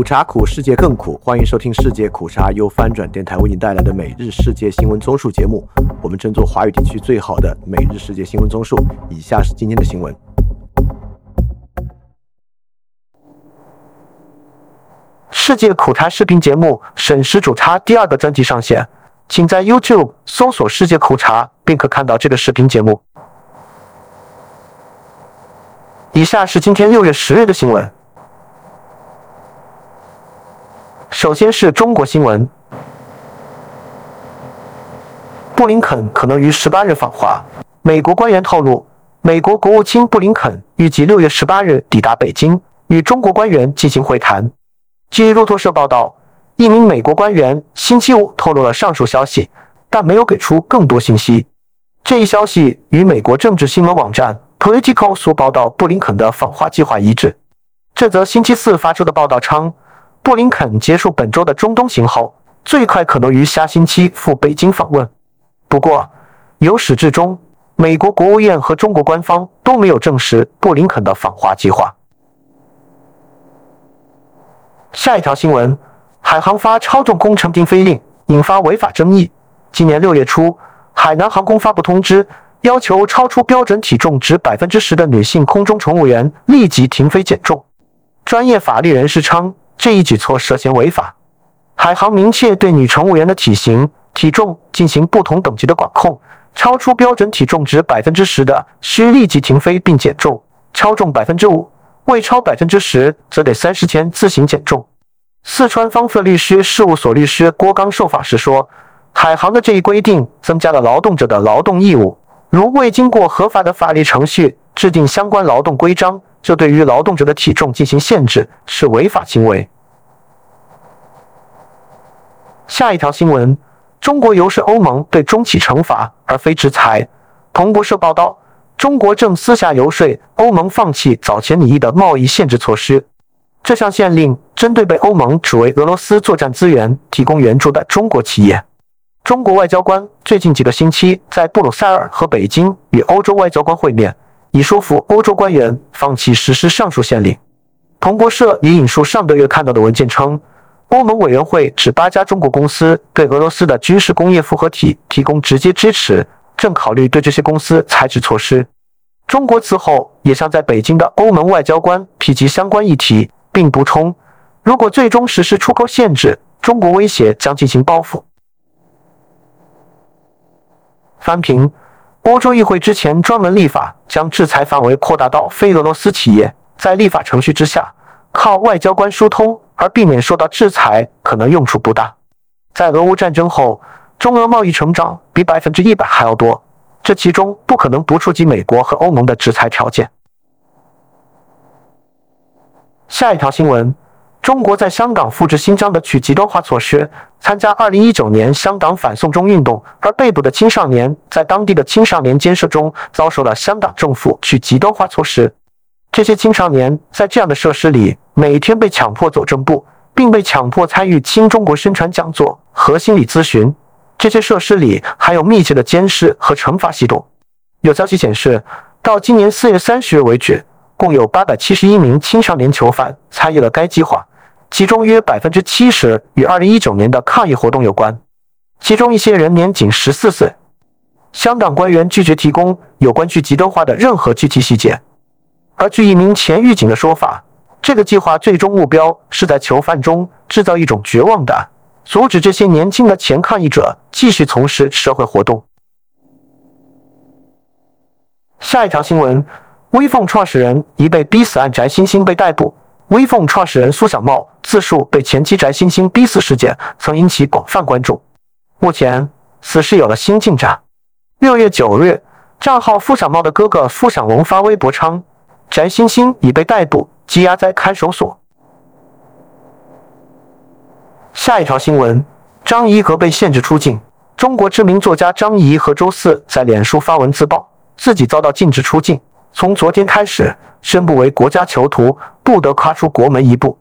苦茶苦，世界更苦。欢迎收听世界苦茶由翻转电台为您带来的每日世界新闻综述节目。我们争做华语地区最好的每日世界新闻综述。以下是今天的新闻。世界苦茶视频节目《审时煮茶》第二个专辑上线，请在 YouTube 搜索“世界苦茶”，并可看到这个视频节目。以下是今天六月十日的新闻。首先是中国新闻，布林肯可能于十八日访华。美国官员透露，美国国务卿布林肯预计六月十八日抵达北京，与中国官员进行会谈。据路透社报道，一名美国官员星期五透露了上述消息，但没有给出更多信息。这一消息与美国政治新闻网站 Politico 所报道布林肯的访华计划一致。这则星期四发出的报道称。布林肯结束本周的中东行后，最快可能于下星期赴北京访问。不过，由始至终，美国国务院和中国官方都没有证实布林肯的访华计划。下一条新闻：海航发超重工程停飞令，引发违法争议。今年六月初，海南航空发布通知，要求超出标准体重值百分之十的女性空中乘务员立即停飞减重。专业法律人士称。这一举措涉嫌违法。海航明确对女乘务员的体型、体重进行不同等级的管控，超出标准体重值百分之十的，需立即停飞并减重；超重百分之五，未超百分之十，则得三十天自行减重。四川方策律师事务所律师郭刚受访时说：“海航的这一规定增加了劳动者的劳动义务，如未经过合法的法律程序制定相关劳动规章。”这对于劳动者的体重进行限制是违法行为。下一条新闻：中国游说欧盟对中企惩罚而非制裁。彭博社报道，中国正私下游说欧盟放弃早前拟议的贸易限制措施。这项限令针对被欧盟指为俄罗斯作战资源提供援助的中国企业。中国外交官最近几个星期在布鲁塞尔和北京与欧洲外交官会面。以说服欧洲官员放弃实施上述限令。彭博社也引述上个月看到的文件称，欧盟委员会指八家中国公司对俄罗斯的军事工业复合体提供直接支持，正考虑对这些公司采取措施。中国此后也向在北京的欧盟外交官提及相关议题，并补充，如果最终实施出口限制，中国威胁将进行报复。翻评。欧洲议会之前专门立法，将制裁范围扩大到非俄罗斯企业。在立法程序之下，靠外交官疏通而避免受到制裁，可能用处不大。在俄乌战争后，中俄贸易成长比百分之一百还要多，这其中不可能不触及美国和欧盟的制裁条件。下一条新闻。中国在香港复制新疆的去极端化措施。参加2019年香港反送中运动而被捕的青少年，在当地的青少年监舍中遭受了香港政府去极端化措施。这些青少年在这样的设施里，每天被强迫走正步，并被强迫参与亲中国宣传讲座和心理咨询。这些设施里还有密切的监视和惩罚系统。有消息显示，到今年4月30日为止，共有871名青少年囚犯参与了该计划。其中约百分之七十与二零一九年的抗议活动有关，其中一些人年仅十四岁。香港官员拒绝提供有关去极端化的任何具体细节，而据一名前狱警的说法，这个计划最终目标是在囚犯中制造一种绝望感，阻止这些年轻的前抗议者继续从事社会活动。下一条新闻：微凤创始人已被逼死案，翟欣欣被逮捕。微凤创始人苏小茂自述被前妻翟欣欣逼死事件，曾引起广泛关注。目前，此事有了新进展。六月九日，账号付小茂的哥哥付小龙发微博称，翟欣欣已被逮捕，羁押在看守所。下一条新闻：张怡和被限制出境。中国知名作家张怡和周四在脸书发文自曝，自己遭到禁止出境。从昨天开始，宣布为国家囚徒，不得跨出国门一步。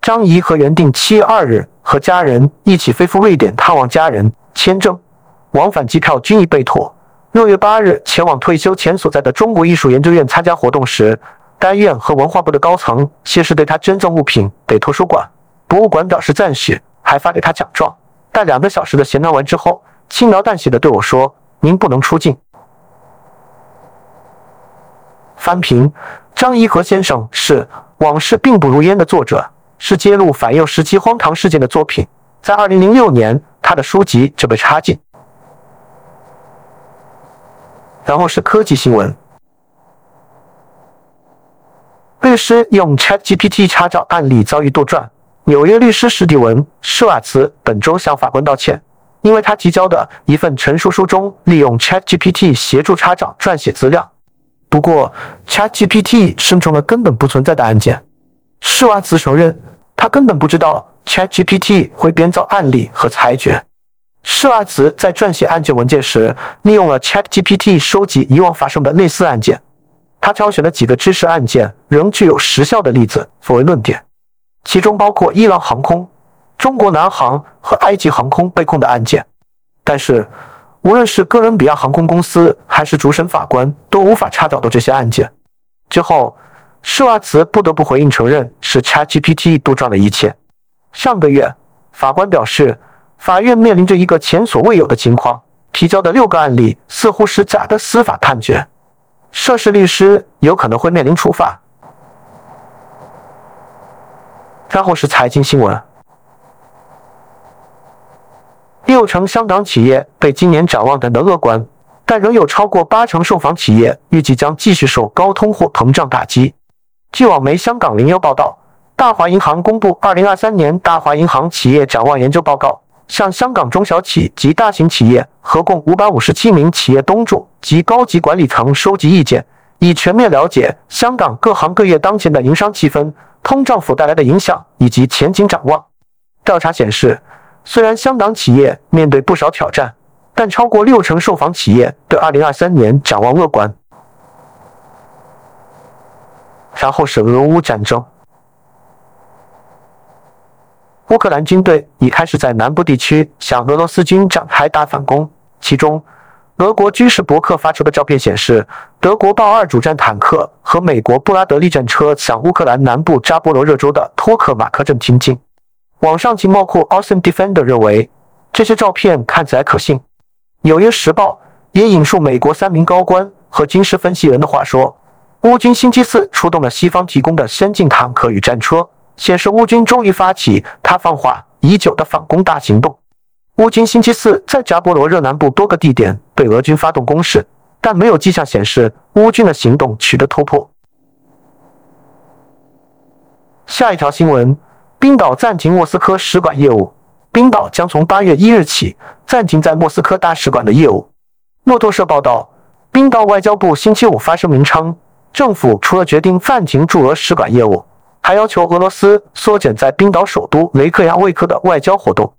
张仪和原定七月二日和家人一起飞赴瑞典探望家人，签证、往返机票均已备妥。六月八日前往退休前所在的中国艺术研究院参加活动时，该院和文化部的高层先是对他捐赠物品给图书馆，博物馆表示赞许，还发给他奖状。但两个小时的闲谈完之后，轻描淡写的对我说：“您不能出境。”翻评：张颐和先生是《往事并不如烟》的作者，是揭露反右时期荒唐事件的作品。在二零零六年，他的书籍就被插禁。然后是科技新闻。律师用 ChatGPT 查找案例遭遇杜撰。纽约律师史蒂文·施瓦茨本周向法官道歉，因为他提交的一份陈述书中利用 ChatGPT 协助查找撰写资料。不过，ChatGPT 生成了根本不存在的案件。施瓦茨承认，他根本不知道 ChatGPT 会编造案例和裁决。施瓦茨在撰写案件文件时，利用了 ChatGPT 收集以往发生的类似案件。他挑选了几个知识案件仍具有时效的例子作为论点，其中包括伊朗航空、中国南航和埃及航空被控的案件。但是，无论是哥伦比亚航空公司还是主审法官都无法查找到这些案件。之后，施瓦茨不得不回应承认是 ChatGPT 杜撰了一切。上个月，法官表示。法院面临着一个前所未有的情况，提交的六个案例似乎是假的司法判决，涉事律师有可能会面临处罚。然后是财经新闻，六成香港企业被今年展望等的乐观，但仍有超过八成受访企业预计将继续受高通货膨胀打击。据网媒香港零幺报道，大华银行公布二零二三年大华银行企业展望研究报告。向香港中小企及大型企业合共五百五十七名企业东主及高级管理层收集意见，以全面了解香港各行各业当前的营商气氛、通胀所带来的影响以及前景展望。调查显示，虽然香港企业面对不少挑战，但超过六成受访企业对二零二三年展望乐观。然后是俄乌战争。乌克兰军队已开始在南部地区向俄罗斯军展开大反攻。其中，俄国军事博客发出的照片显示，德国豹二主战坦克和美国布拉德利战车向乌克兰南部扎波罗热州的托克马克镇挺进。网上情报库 Awesome Defender 认为，这些照片看起来可信。纽约时报也引述美国三名高官和军事分析人的话说，乌军星期四出动了西方提供的先进坦克与战车。显示乌军终于发起他放话已久的反攻大行动。乌军星期四在扎波罗热南部多个地点对俄军发动攻势，但没有迹象显示乌军的行动取得突破。下一条新闻：冰岛暂停莫斯科使馆业务。冰岛将从八月一日起暂停在莫斯科大使馆的业务。路透社报道，冰岛外交部星期五发声明称，政府除了决定暂停驻俄使馆业务。还要求俄罗斯缩减在冰岛首都雷克雅未克的外交活动。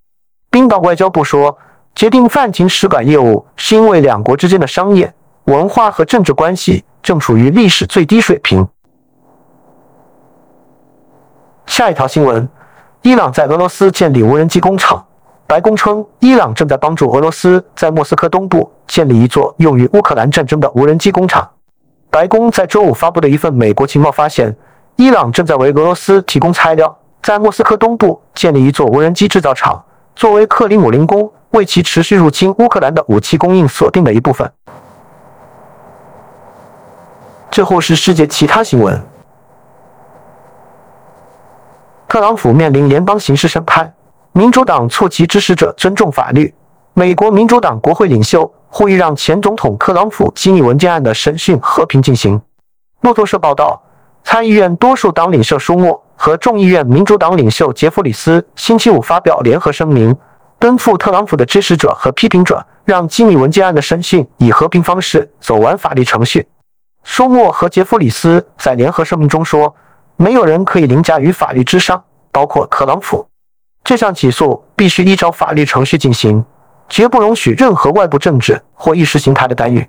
冰岛外交部说，决定暂停使馆业务是因为两国之间的商业、文化和政治关系正处于历史最低水平。下一条新闻：伊朗在俄罗斯建立无人机工厂。白宫称，伊朗正在帮助俄罗斯在莫斯科东部建立一座用于乌克兰战争的无人机工厂。白宫在周五发布的一份美国情报发现。伊朗正在为俄罗斯提供材料，在莫斯科东部建立一座无人机制造厂，作为克里姆林宫为其持续入侵乌克兰的武器供应锁定的一部分。最后是世界其他新闻：特朗普面临联邦刑事审判，民主党促其支持者尊重法律。美国民主党国会领袖呼吁让前总统特朗普机密文件案的审讯和平进行。路透社报道。参议院多数党领袖舒默和众议院民主党领袖杰弗里斯星期五发表联合声明，敦促特朗普的支持者和批评者让机密文件案的审讯以和平方式走完法律程序。舒默和杰弗里斯在联合声明中说：“没有人可以凌驾于法律之上，包括特朗普。这项起诉必须依照法律程序进行，绝不容许任何外部政治或意识形态的干预。”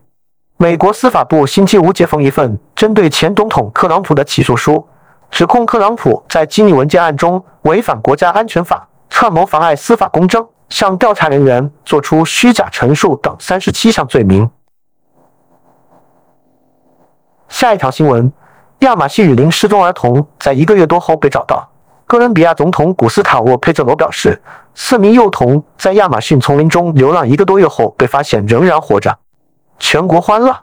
美国司法部星期五接封一份针对前总统特朗普的起诉书，指控特朗普在机密文件案中违反国家安全法、串谋妨碍司法公正、向调查人员作出虚假陈述等三十七项罪名。下一条新闻：亚马逊雨林失踪儿童在一个月多后被找到。哥伦比亚总统古斯塔沃·佩泽罗表示，四名幼童在亚马逊丛林中流浪一个多月后被发现仍然活着。全国欢乐！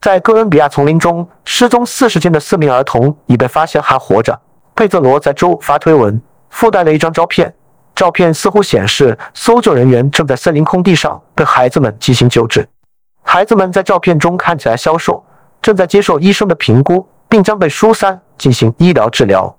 在哥伦比亚丛林中失踪四十天的四名儿童已被发现还活着。佩泽罗在周五发推文，附带了一张照片，照片似乎显示搜救人员正在森林空地上对孩子们进行救治。孩子们在照片中看起来消瘦，正在接受医生的评估，并将被疏散进行医疗治疗。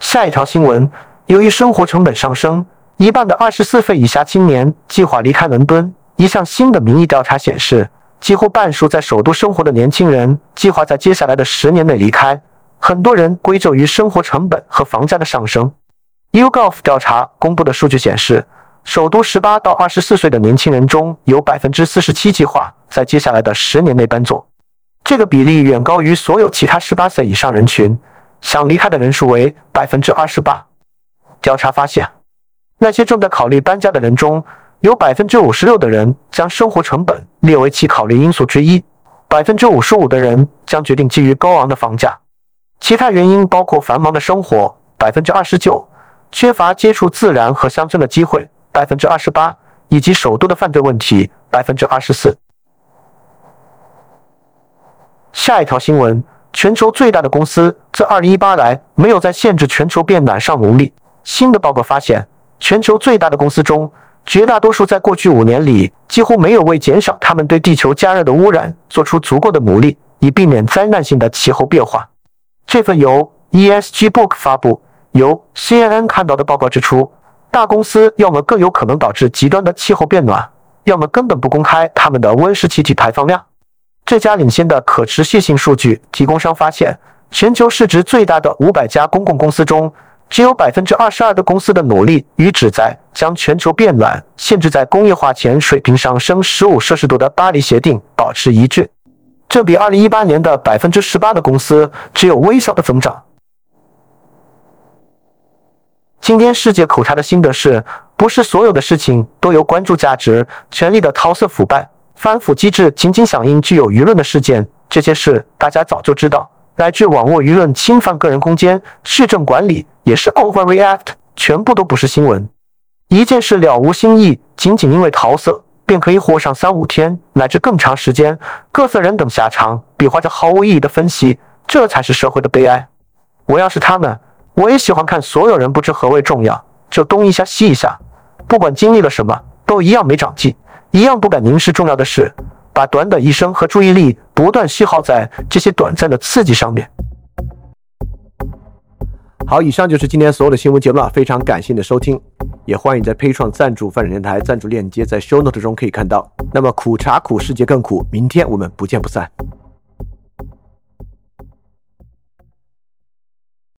下一条新闻：由于生活成本上升，一半的二十四岁以下青年计划离开伦敦。一项新的民意调查显示，几乎半数在首都生活的年轻人计划在接下来的十年内离开。很多人归咎于生活成本和房价的上升。YouGov 调查公布的数据显示。首都十八到二十四岁的年轻人中有百分之四十七计划在接下来的十年内搬走，这个比例远高于所有其他十八岁以上人群。想离开的人数为百分之二十八。调查发现，那些正在考虑搬家的人中有百分之五十六的人将生活成本列为其考虑因素之一，百分之五十五的人将决定基于高昂的房价。其他原因包括繁忙的生活，百分之二十九，缺乏接触自然和乡村的机会。百分之二十八，以及首都的犯罪问题百分之二十四。下一条新闻：全球最大的公司自二零一八来没有在限制全球变暖上努力。新的报告发现，全球最大的公司中，绝大多数在过去五年里几乎没有为减少他们对地球加热的污染做出足够的努力，以避免灾难性的气候变化。这份由 ESG Book 发布、由 CNN 看到的报告指出。大公司要么更有可能导致极端的气候变暖，要么根本不公开他们的温室气体排放量。这家领先的可持续性数据提供商发现，全球市值最大的五百家公共公司中，只有百分之二十二的公司的努力与旨在将全球变暖限制在工业化前水平上升十五摄氏度的巴黎协定保持一致。这比二零一八年的百分之十八的公司只有微小的增长。今天世界口查的心得是，不是所有的事情都由关注价值、权力的桃色腐败、反腐机制仅仅响应具有舆论的事件。这些事大家早就知道，乃至网络舆论侵犯个人空间、市政管理也是 overreact，全部都不是新闻。一件事了无新意，仅仅因为桃色便可以火上三五天乃至更长时间。各色人等下场，比划着毫无意义的分析，这才是社会的悲哀。我要是他们。我也喜欢看所有人不知何为重要，就东一下西一下，不管经历了什么，都一样没长进，一样不敢凝视重要的是，把短短一生和注意力不断消耗在这些短暂的刺激上面。好，以上就是今天所有的新闻节目了，非常感谢你的收听，也欢迎在 P 创赞助范展电台赞助链接在 Show Note 中可以看到。那么苦茶苦，世界更苦，明天我们不见不散。